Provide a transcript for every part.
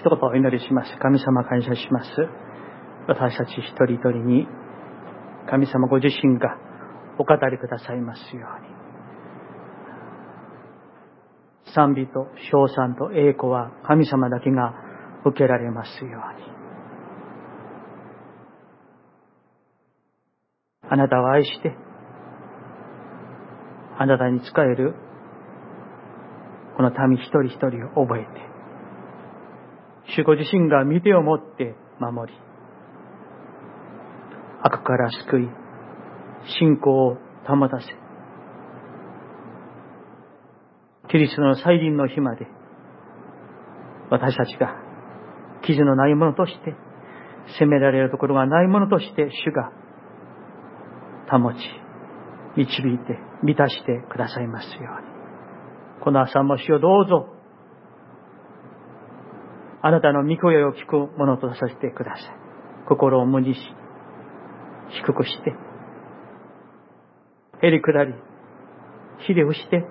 一言お祈りします。神様感謝します。私たち一人一人に神様ご自身がお語りくださいますように。賛美と称賛と栄光は神様だけが受けられますように。あなたを愛して、あなたに仕えるこの民一人一人を覚えて、主ご自身が見てを持って守り、悪から救い、信仰を保たせ、キリストの再臨の日まで、私たちが傷のないものとして、責められるところがないものとして、主が保ち、導いて、満たしてくださいますように。この朝も主をどうぞ、あなたの御声を聞くものとさせてください。心を無にし、低くして、へりくだり、ひれをして、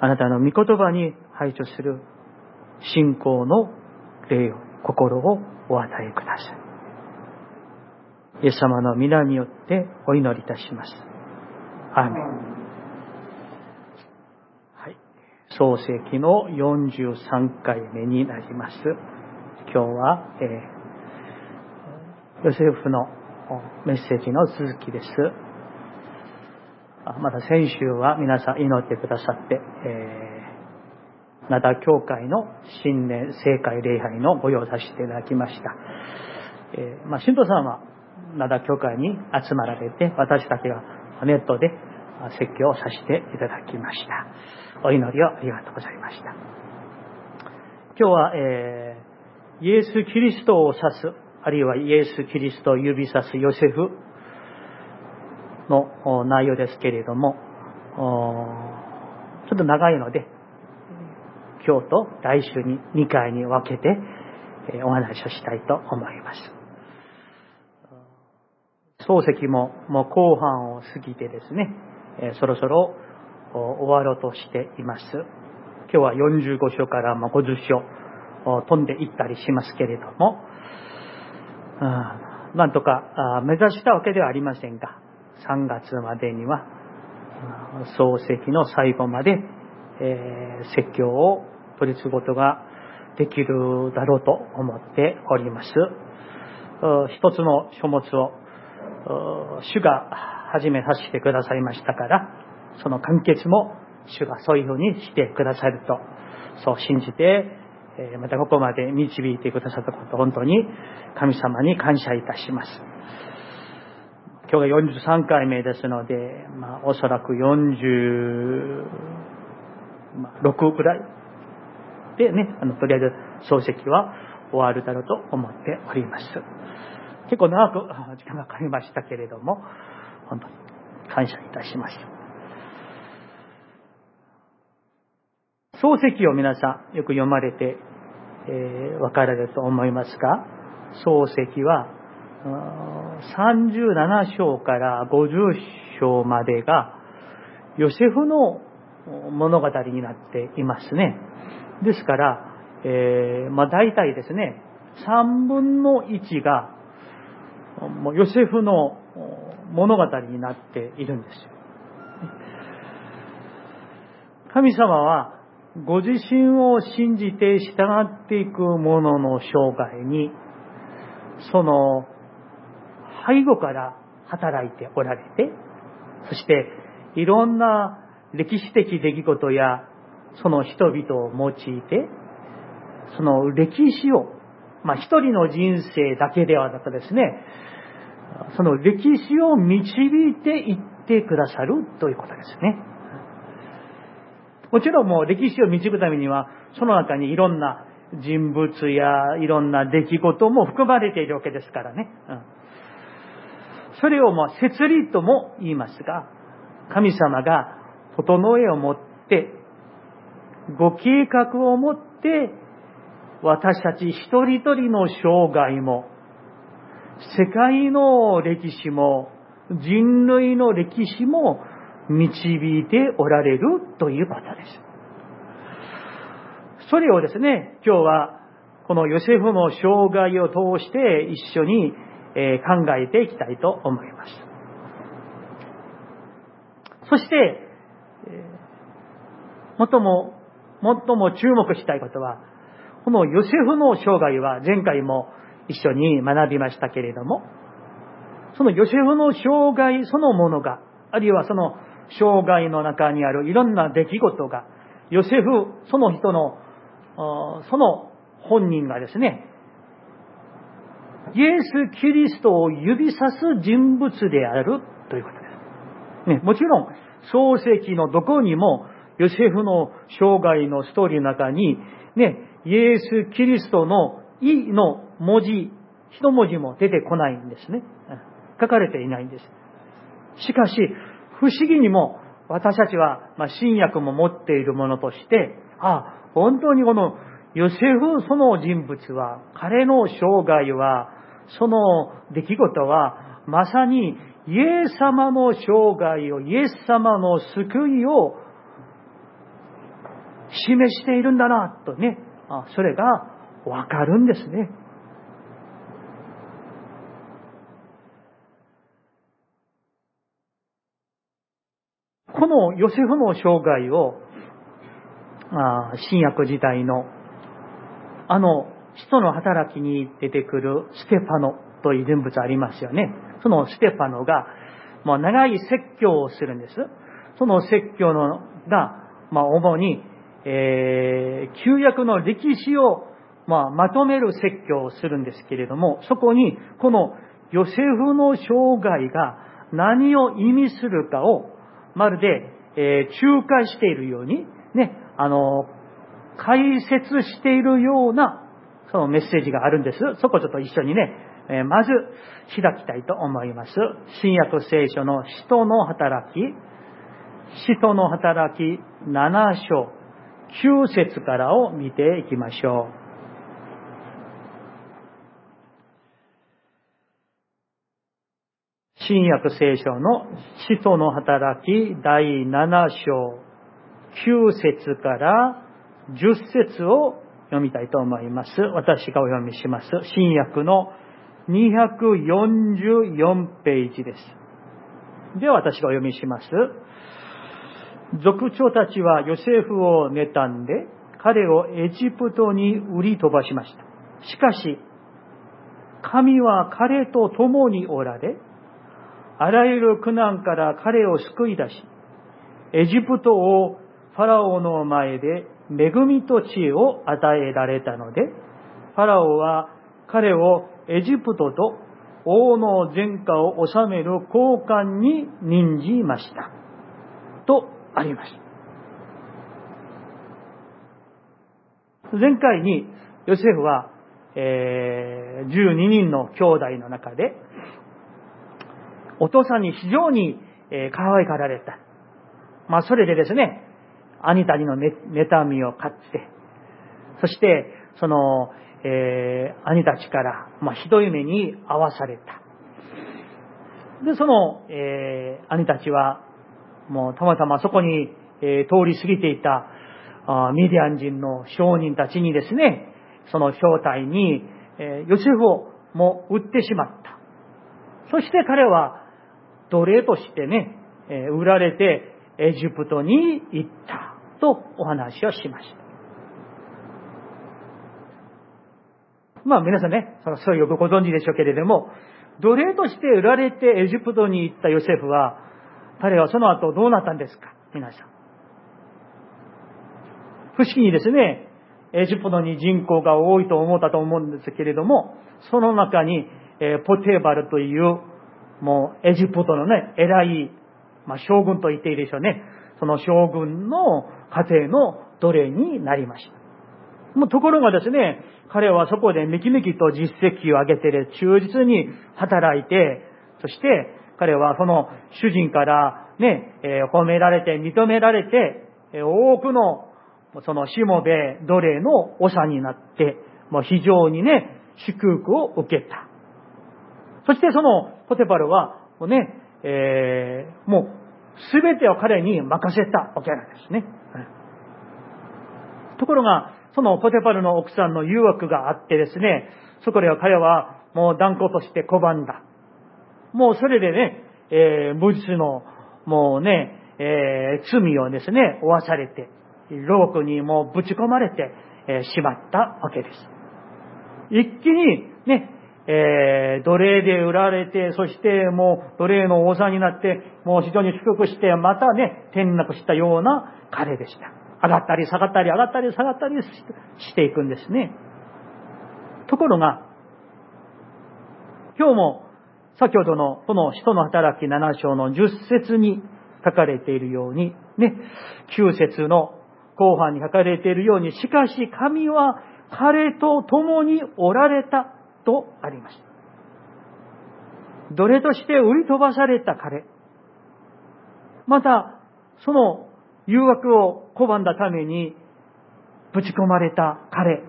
あなたの御言葉に排除する信仰の霊を、心をお与えください。イエス様の皆によってお祈りいたします。アーメン。創世記の43回目になります。今日は、えー、ヨセフのメッセージの続きです。また先週は皆さん祈ってくださって、えー、灘教会の新年正会礼拝のご用させていただきました。えー、まあ、信徒さんは灘教会に集まられて、私たちがネットで説教をさせていただきました。お祈りをありがとうございました。今日は、えー、イエス・キリストを指す、あるいはイエス・キリストを指さすヨセフの内容ですけれども、ちょっと長いので、今日と来週に2回に分けてお話をしたいと思います。漱石ももう後半を過ぎてですね、そろそろ終わろうとしています。今日は45章から50章飛んでいったりしますけれども、なんとか目指したわけではありませんが、3月までには漱石の最後まで、え説教を取り継ぐことができるだろうと思っております。一つの書物を主が始めさせてくださいましたから、その完結も主がそういうふうにしてくださると、そう信じて、またここまで導いてくださったこと、本当に神様に感謝いたします。今日が43回目ですので、まあ、おそらく46ぐらいでね、あの、とりあえず漱石は終わるだろうと思っております。結構長く時間がかかりましたけれども、本当に感謝いたしました。漱石を皆さんよく読まれて、えー、分かられると思いますが、漱石は37章から50章までがヨセフの物語になっていますね。ですから、えー、まあ大体ですね、3分の1がもうヨセフの物語になっているんですよ。神様はご自身を信じて従っていく者の生涯に、その背後から働いておられて、そしていろんな歴史的出来事やその人々を用いて、その歴史を、まあ一人の人生だけではなくですね、その歴史を導いていってくださるということですね。もちろんもう歴史を導くためには、その中にいろんな人物やいろんな出来事も含まれているわけですからね。うん、それをまあ設理とも言いますが、神様が整えを持って、ご計画を持って、私たち一人一人の生涯も、世界の歴史も、人類の歴史も導いておられるという方です。それをですね、今日はこのヨセフの生涯を通して一緒に考えていきたいと思います。そして、最も、最も注目したいことは、このヨセフの生涯は前回も一緒に学びましたけれども、そのヨセフの生涯そのものが、あるいはその生涯の中にあるいろんな出来事が、ヨセフその人の、その本人がですね、イエス・キリストを指さす人物であるということです。ね、もちろん、創世記のどこにも、ヨセフの生涯のストーリーの中に、ね、イエス・キリストのイの文字、一文字も出てこないんですね。書かれていないんです。しかし、不思議にも私たちは、まあ、新約も持っているものとして、あ、本当にこのヨセフその人物は、彼の生涯は、その出来事は、まさにイエス様の生涯を、イエス様の救いを示しているんだな、とね、それがわかるんですね。このヨセフの生涯を、新約時代のあの、使徒の働きに出てくるステパノという人物ありますよね。そのステパノが、まあ、長い説教をするんです。その説教のが、まあ、主に、えー、旧約の歴史を、まあ、まとめる説教をするんですけれども、そこに、このヨセフの生涯が何を意味するかを、まるで、えー、仲介しているように、ね、あの、解説しているような、そのメッセージがあるんです。そこちょっと一緒にね、えまず開きたいと思います。新約聖書の使徒の働き、使徒の働き7章、9節からを見ていきましょう。新約聖書の使徒の働き第7章9節から10節を読みたいと思います。私がお読みします。新約の244ページです。では私がお読みします。族長たちはヨセフを妬んで、彼をエジプトに売り飛ばしました。しかし、神は彼と共におられ、あらゆる苦難から彼を救い出し、エジプトをファラオの前で恵みと知恵を与えられたので、ファラオは彼をエジプトと王の前科を治める交換に任じました。とあります。前回にヨセフは、えー、12人の兄弟の中で、お父さんに非常に、可愛がられた。まあ、それでですね、兄たちの妬みを買って、そして、その、えー、兄たちから、まあ、ひどい目に遭わされた。で、その、えー、兄たちは、もうたまたまそこに、えー、通り過ぎていたあミディアン人の商人たちにですね、その正体に、えー、ヨセフをもう売ってしまった。そして彼は奴隷としてね、え、売られてエジプトに行った。とお話をしました。まあ皆さんね、そのそうよくご存知でしょうけれども、奴隷として売られてエジプトに行ったヨセフは、彼はその後どうなったんですか？皆さん。不思議にですね、エジプトに人口が多いと思ったと思うんですけれども、その中に、えポテーバルという、もうエジプトのね、偉い、まあ将軍と言っていいでしょうね。その将軍の家庭の奴隷になりました。もうところがですね、彼はそこでめきめきと実績を上げて、忠実に働いて、そして彼はその主人からね、えー、褒められて認められて、え、多くのそのしもべ奴隷の長になって、もう非常にね、祝福を受けた。そしてそのポテパルは、もうね、えー、もうすべてを彼に任せたわけなんですね。ところが、そのポテパルの奥さんの誘惑があってですね、そこでは彼はもう断固として拒んだ。もうそれでね、えー、無実の、もうね、えー、罪をですね、負わされて、牢獄にもうぶち込まれて、えー、しまったわけです。一気にね、えー、奴隷で売られて、そしてもう奴隷の王さんになって、もう非常に低くして、またね、転落したような彼でした。上がったり下がったり上がったり下がったりしていくんですね。ところが、今日も先ほどのこの人の働き7章の10節に書かれているように、ね、9節の後半に書かれているように、しかし神は彼と共におられたとありました。奴隷として売り飛ばされた彼。また、その誘惑を拒んだためにぶち込まれた彼。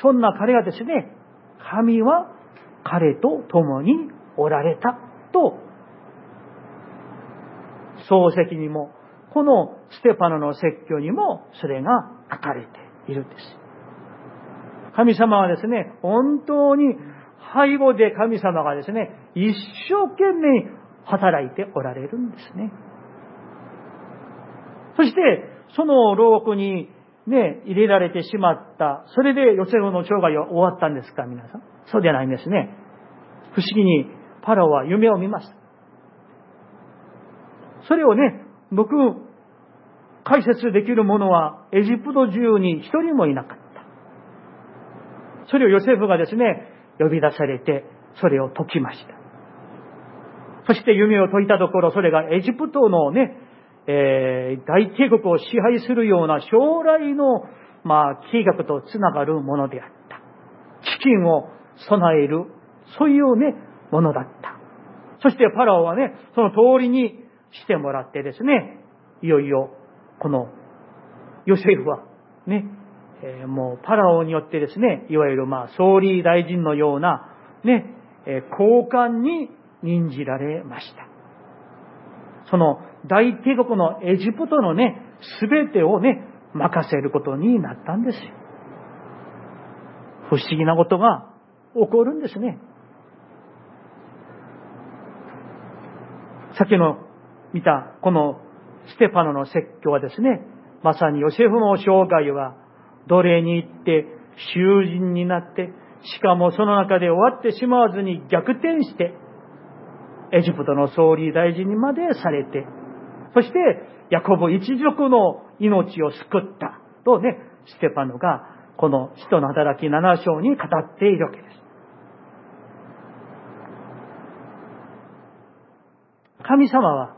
そんな彼がですね、神は彼と共におられたと、漱石にも、このステパノの説教にもそれが書かれているんです。神様はですね、本当に背後で神様がですね、一生懸命働いておられるんですね。そして、その牢獄にね、入れられてしまった。それでヨセフの生涯は終わったんですか、皆さん。そうじゃないんですね。不思議にパラオは夢を見ました。それをね、僕、解説できる者はエジプト中に一人もいなかった。それをヨセフがですね、呼び出されて、それを解きました。そして夢を解いたところ、それがエジプトのね、えー、大帝国を支配するような将来の、まあ、計画とつながるものであった。資金を備える、そういうね、ものだった。そしてパラオはね、その通りにしてもらってですね、いよいよ、この、ヨセフは、ね、え、もうパラオによってですね、いわゆるまあ、総理大臣のような、ね、え、高官に任じられました。その大帝国のエジプトのね、すべてをね、任せることになったんですよ。不思議なことが起こるんですね。さっきの見たこのステパノの説教はですね、まさにヨセフの生涯は奴隷に行って囚人になって、しかもその中で終わってしまわずに逆転して、エジプトの総理大臣にまでされて、そして、ヤコブ一族の命を救ったとね、ステパノが、この使徒の働き7章に語っているわけです。神様は、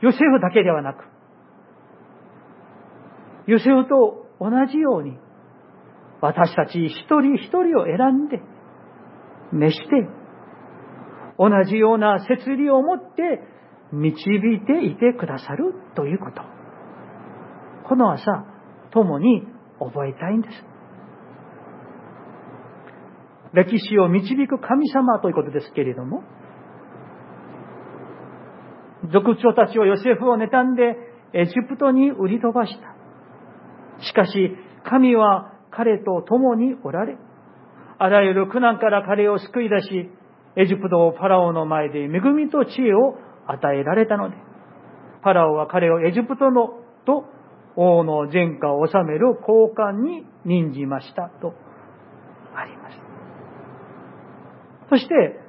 ヨセフだけではなく、ヨセフと同じように、私たち一人一人を選んで、召して、同じような摂理を持って導いていてくださるということ。この朝、共に覚えたいんです。歴史を導く神様ということですけれども、族長たちをヨセフを妬んでエジプトに売り飛ばした。しかし、神は彼と共におられ、あらゆる苦難から彼を救い出し、エジプトをパラオの前で恵みと知恵を与えられたので、パラオは彼をエジプトのと王の前科を治める交換に任じましたとあります。そして、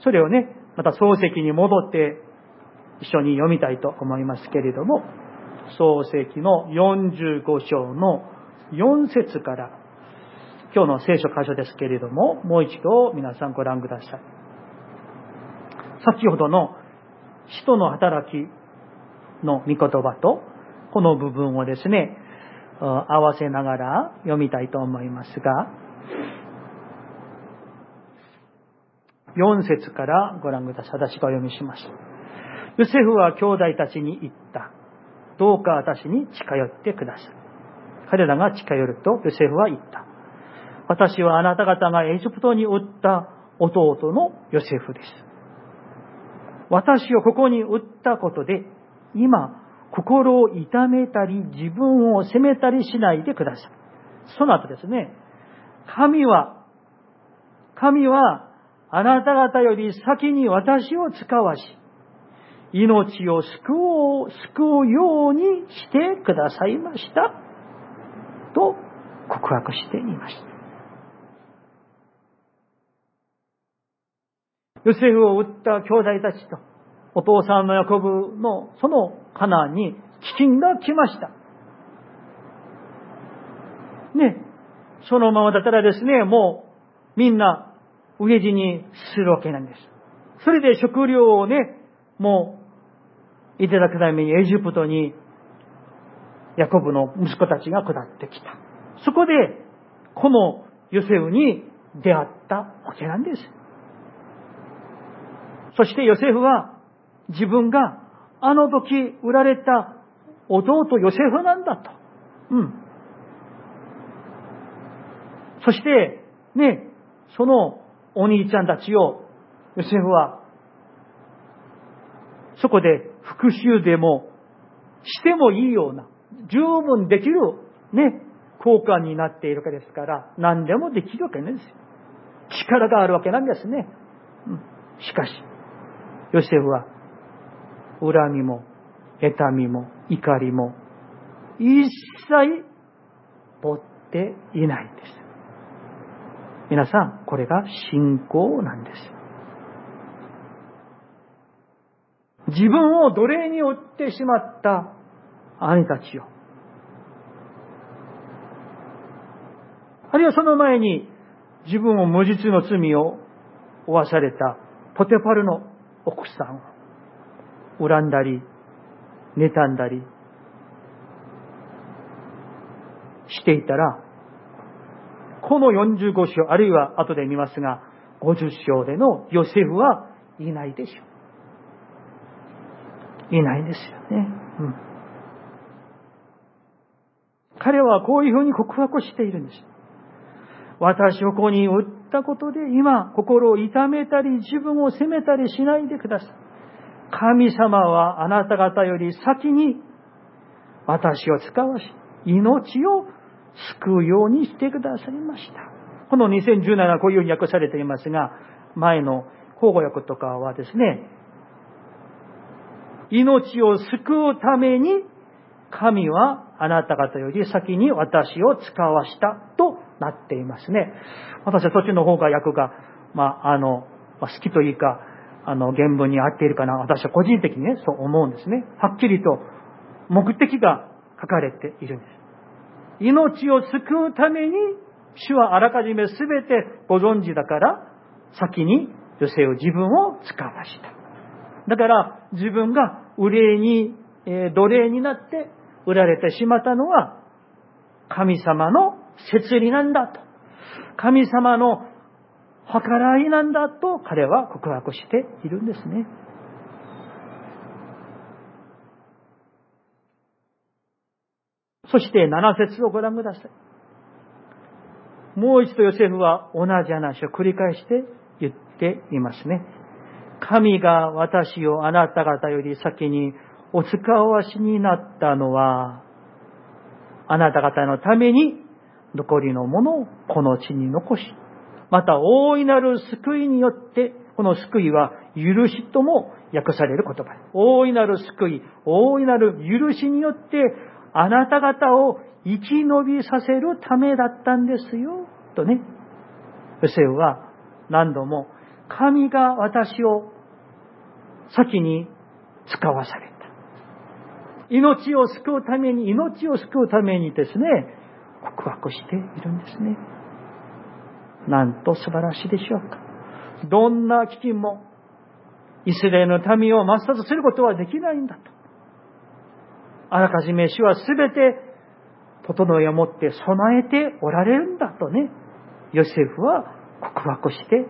それをね、また漱石に戻って一緒に読みたいと思いますけれども、漱石の45章の4節から今日の聖書箇所ですけれども、もう一度皆さんご覧ください。先ほどの使徒の働きの御言葉と、この部分をですね、合わせながら読みたいと思いますが、4節からご覧ください。私がお読みします。ヨセフは兄弟たちに言った。どうか私に近寄ってください。彼らが近寄るとヨセフは言った。私はあなた方がエジプトに売った弟のヨセフです。私をここに売ったことで、今、心を痛めたり、自分を責めたりしないでください。その後ですね、神は、神は、あなた方より先に私を使わし、命を救おう、救うようにしてくださいました。と告白していました。ヨセフを撃った兄弟たちと、お父さんのヤコブのそのカナンに飢饉が来ました。ね、そのままだったらですね、もうみんな飢え死にするわけなんです。それで食料をね、もういただくためにエジプトにヤコブの息子たちが下ってきた。そこで、このヨセフに出会ったわけなんです。そしてヨセフは自分があの時売られた弟ヨセフなんだと。うん。そして、ね、そのお兄ちゃんたちをヨセフはそこで復讐でもしてもいいような十分できるね、交換になっているわけですから、何でもできるわけなんですよ。力があるわけなんですね。うん、しかし、ヨセフは、恨みも、妬みも、怒りも、一切持っていないんです。皆さん、これが信仰なんです。自分を奴隷に追ってしまった兄たちを、あるいはその前に自分を無実の罪を負わされたポテパルの奥さんを恨んだり、妬んだりしていたら、この45章、あるいは後で見ますが、50章でのヨセフはいないでしょう。いないんですよね。うん、彼はこういうふうに告白しているんです。私をここに打ったことで今心を痛めたり自分を責めたりしないでください。神様はあなた方より先に私を使わし命を救うようにしてくださいました。この2017はこういうふうに訳されていますが、前の口語訳とかはですね、命を救うために神はあなた方より先に私を使わしたとなっていますね。私はそっちの方が訳が、まあ、あの、好きというか、あの、原文に合っているかな。私は個人的にね、そう思うんですね。はっきりと目的が書かれているんです。命を救うために、主はあらかじめ全てご存知だから、先に女性を自分を使わした。だから、自分が憂いに、え、奴隷になって売られてしまったのは、神様の摂理なんだと。神様の計らいなんだと彼は告白しているんですね。そして7節をご覧ください。もう一度ヨセフは同じ話を繰り返して言っていますね。神が私をあなた方より先にお使わしになったのは、あなた方のために残りのものをこの地に残し、また大いなる救いによって、この救いは許しとも訳される言葉。大いなる救い、大いなる許しによって、あなた方を生き延びさせるためだったんですよ。とね。ヨセフは何度も神が私を先に使わされた。命を救うために、命を救うためにですね、告白しているんですね。なんと素晴らしいでしょうか。どんな危機も、イスラエルの民を抹殺することはできないんだと。あらかじめ主はすべて整えをもって備えておられるんだとね、ヨセフは告白して、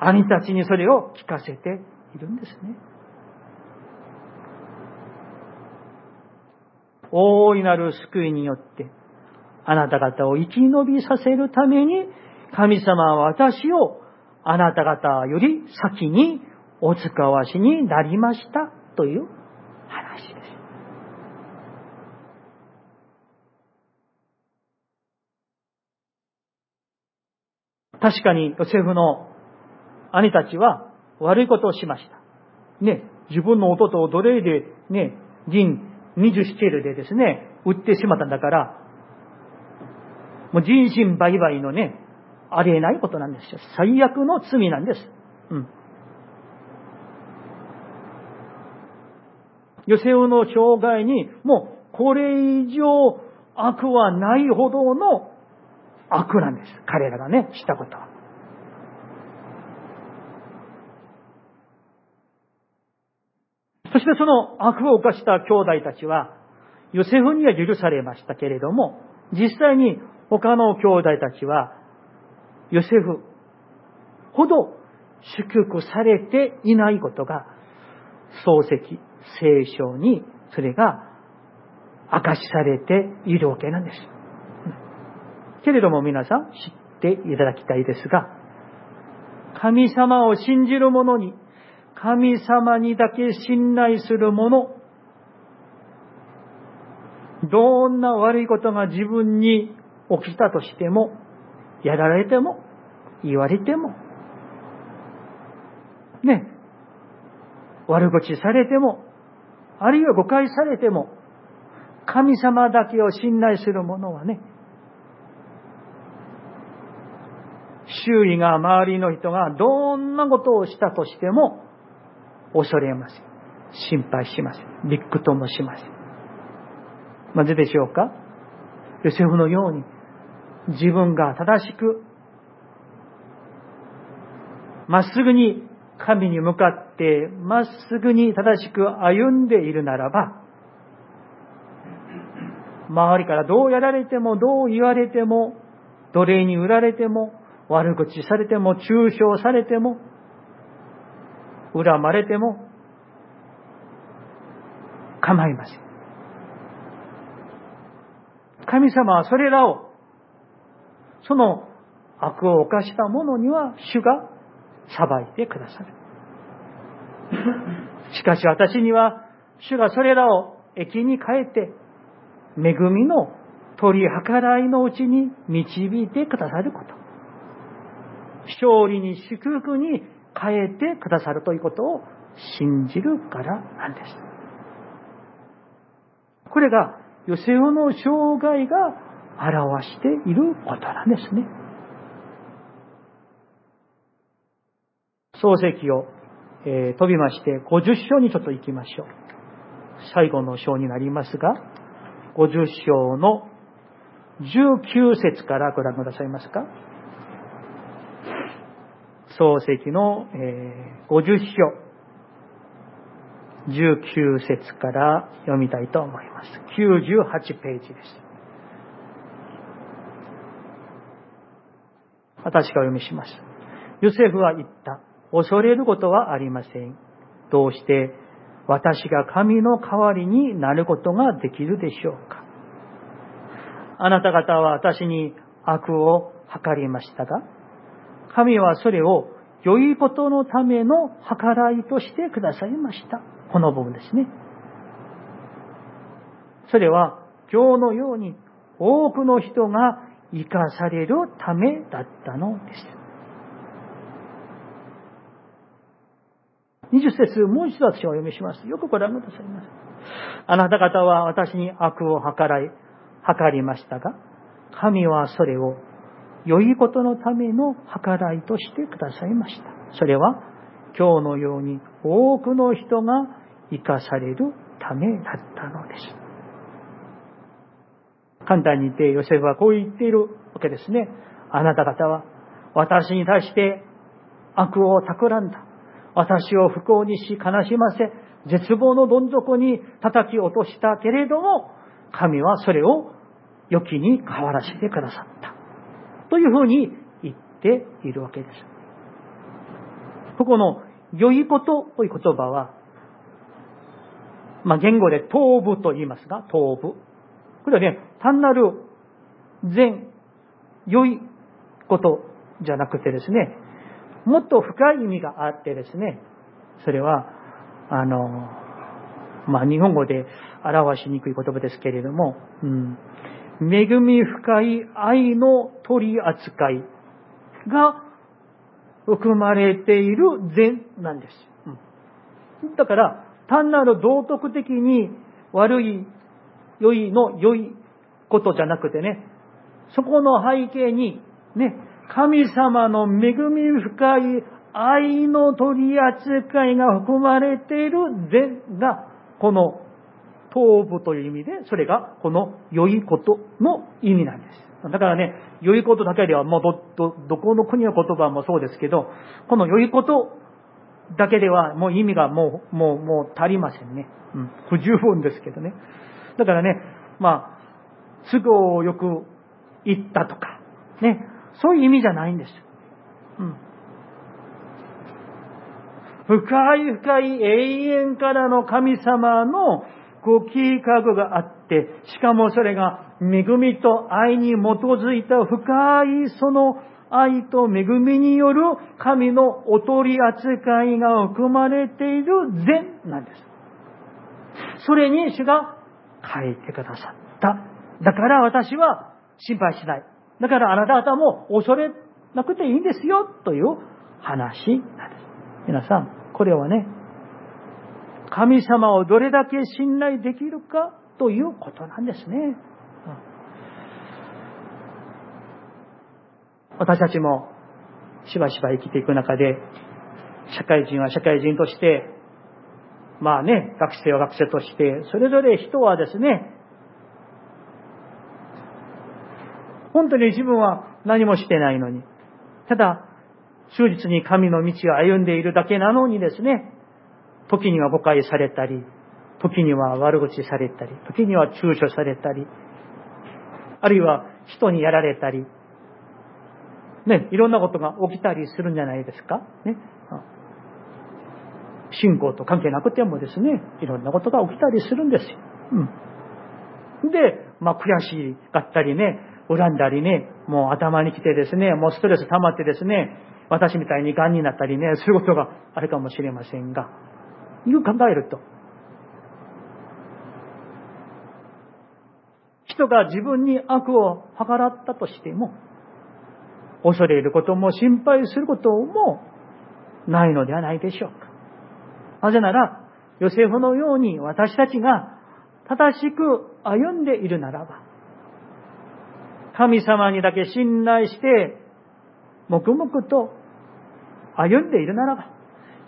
兄たちにそれを聞かせているんですね。大いなる救いによって、あなた方を生き延びさせるために、神様は私をあなた方より先にお使わしになりましたという話です。確かにヨセフの兄たちは悪いことをしました。ね、自分の弟を奴隷でね、銀20シケルでですね、売ってしまったんだから、もう人身売買のね、ありえないことなんですよ。最悪の罪なんです。うん。ヨセフの生涯に、もうこれ以上悪はないほどの悪なんです。彼らがね、したことは。そしてその悪を犯した兄弟たちは、ヨセフには許されましたけれども、実際に他の兄弟たちは、ヨセフほど祝福されていないことが、漱石、聖書にそれが明かしされているわけなんです。けれども皆さん知っていただきたいですが、神様を信じる者に、神様にだけ信頼する者、どんな悪いことが自分に起きたとしても、やられても、言われても、ね、悪口されても、あるいは誤解されても、神様だけを信頼する者はね、周囲が周りの人がどんなことをしたとしても恐れません。心配しません。びっくともしません。なぜでしょうか？ヨセフのように自分が正しくまっすぐに神に向かってまっすぐに正しく歩んでいるならば周りからどうやられても、どう言われても、奴隷に売られても、悪口されても、中傷されても、恨まれても、構いません。神様はそれらを、その悪を犯した者には主が裁いてくださる。しかし私には主がそれらを益に変えて恵みの取り計らいのうちに導いてくださること。勝利に祝福に変えてくださるということを信じるからなんです。これがヨセフの生涯が表していることなんですね。漱石を、えー、飛びまして50章にちょっと行きましょう。最後の章になりますが、50章の19節からご覧くださいますか漱石の、え、50章19節から読みたいと思います。98ページです。私が読みします。ヨセフは言った。恐れることはありません。どうして私が神の代わりになることができるでしょうかあなた方は私に悪を図りましたが、神はそれを良いことのための計らいとしてくださいました。この部分ですね。それは今日のように多くの人が生かされるためだったのです。20節、もう一度私はお読みします。よくご覧くださいます。あなた方は私に悪を計らい、計りましたが、神はそれを良いことのための計らいとしてくださいました。それは今日のように多くの人が生かされるためだったのです。簡単に言ってヨセフはこう言っているわけですね。あなた方は私に対して悪を企んだ。私を不幸にし悲しませ、絶望のどん底に叩き落としたけれども、神はそれを良きに変わらせてくださった。というふうに言っているわけです。ここの良いことという言葉は、まあ、言語で頭部と言いますが、頭部。これはね、単なる善、良いことじゃなくてですね、もっと深い意味があってですね、それは、あの、まあ、日本語で表しにくい言葉ですけれども、うん、恵み深い愛の取り扱いが含まれている善なんです。うん、だから、単なる道徳的に悪い、良いの良いことじゃなくてね、そこの背景に、ね、神様の恵み深い愛の取り扱いが含まれている善が、この頭部という意味で、それがこの良いことの意味なんです。だからね、良いことだけではもうど、ど、どこの国の言葉もそうですけど、この良いことだけではもう意味がもう、もう、もう足りませんね。うん。不十分ですけどね。だからね、まあ、都合よく言ったとか、ね、そういう意味じゃないんです。うん。深い深い永遠からの神様のご計画があって、しかもそれが恵みと愛に基づいた深いその愛と恵みによる神のお取り扱いが含まれている善なんです。それに主が書いてくださった。だから私は心配しない。だからあなた方も恐れなくていいんですよという話なんです。皆さん、これはね、神様をどれだけ信頼できるかということなんですね。私たちもしばしば生きていく中で、社会人は社会人として、まあね、学生は学生として、それぞれ人はですね、本当に自分は何もしてないのに、ただ、忠実に神の道を歩んでいるだけなのにですね、時には誤解されたり、時には悪口されたり、時には中傷されたり、あるいは人にやられたり、ね、いろんなことが起きたりするんじゃないですか？ね。信仰と関係なくてもですね、いろんなことが起きたりするんですよ。うん。で、まあ悔しがったりね、恨んだりね、もう頭に来てですね、もうストレス溜まってですね、私みたいに癌になったりね、そういうことがあるかもしれませんが、いう考えると、人が自分に悪を計らったとしても、恐れることも心配することもないのではないでしょうか。なぜなら、ヨセフのように私たちが正しく歩んでいるならば、神様にだけ信頼して、黙々と歩んでいるならば、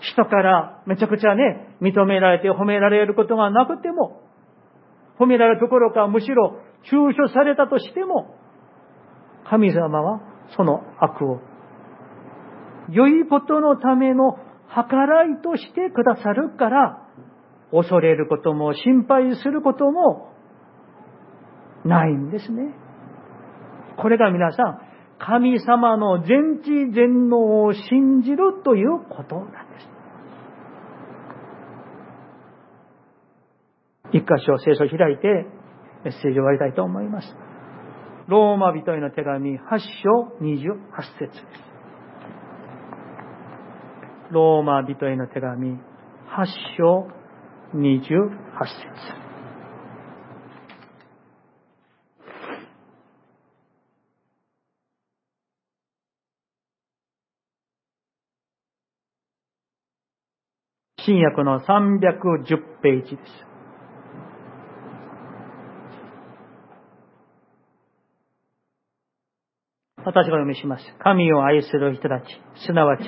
人からめちゃくちゃね、認められて褒められることがなくても、褒められるところかむしろ中傷されたとしても、神様はその悪を、良いことのための計らいとしてくださるから、恐れることも心配することもないんですね。これが皆さん、神様の全知全能を信じるということなんです。一箇所聖書を開いてメッセージを終わりたいと思います。ローマ人への手紙8章28節です。ローマ人への手紙8章28節新約の310ページです。私が読みします。神を愛する人たち、すなわち、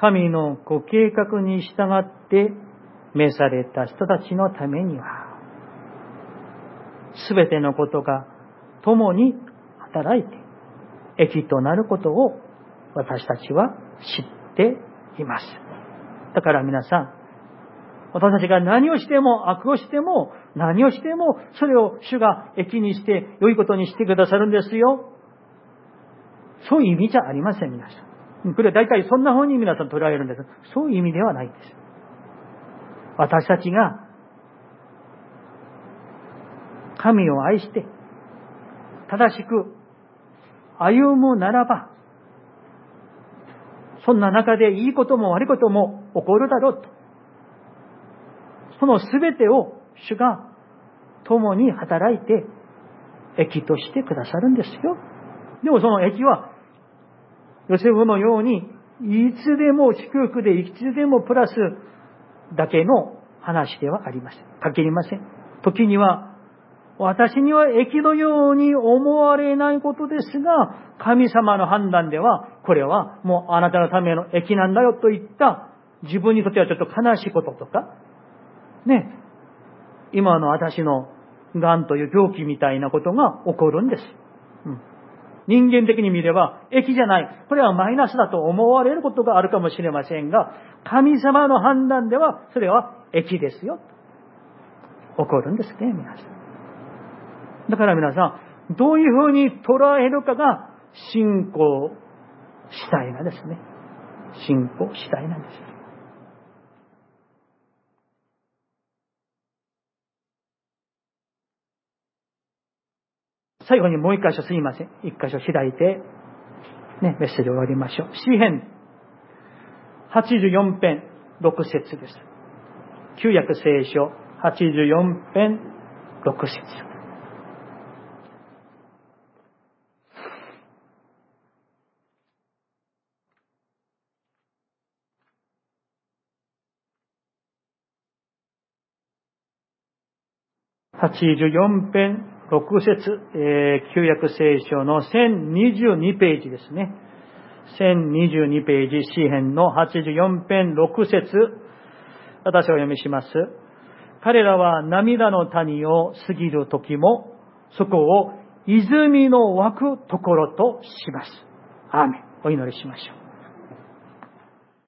神のご計画に従って召された人たちのためには、すべてのことが共に働いて、益となることを私たちは知っています。だから皆さん、私たちが何をしても悪をしても何をしてもそれを主が益にして良いことにしてくださるんですよ。そういう意味じゃありません、皆さん。これは大体そんな風に皆さん捉えるんです。そういう意味ではないんです。私たちが神を愛して正しく歩むならばそんな中でいいことも悪いことも起こるだろうと。その全てを主が共に働いて益としてくださるんですよ。でもその益は、ヨセフのように、いつでも祝福で、いつでもプラスだけの話ではありません。限りません。時には、私には益のように思われないことですが、神様の判断では、これはもうあなたのための益なんだよといった、自分にとってはちょっと悲しいこととか、ね、今の私の癌という病気みたいなことが起こるんです。うん、人間的に見れば、益じゃない。これはマイナスだと思われることがあるかもしれませんが、神様の判断では、それは益ですよ。起こるんですね、皆さん。だから皆さん、どういうふうに捉えるかが信仰主体なんですね。信仰主体なんです。最後にもう一箇所すいません。一箇所開いて、ね、メッセージを終わりましょう。詩編84編6節です。旧約聖書84編6節84編6節、えー、旧約聖書の1022ページですね。1022ページ、詩編の84編6節私はお読みします。彼らは涙の谷を過ぎる時も、そこを泉の湧くところとします。アーメン。お祈りしましょう。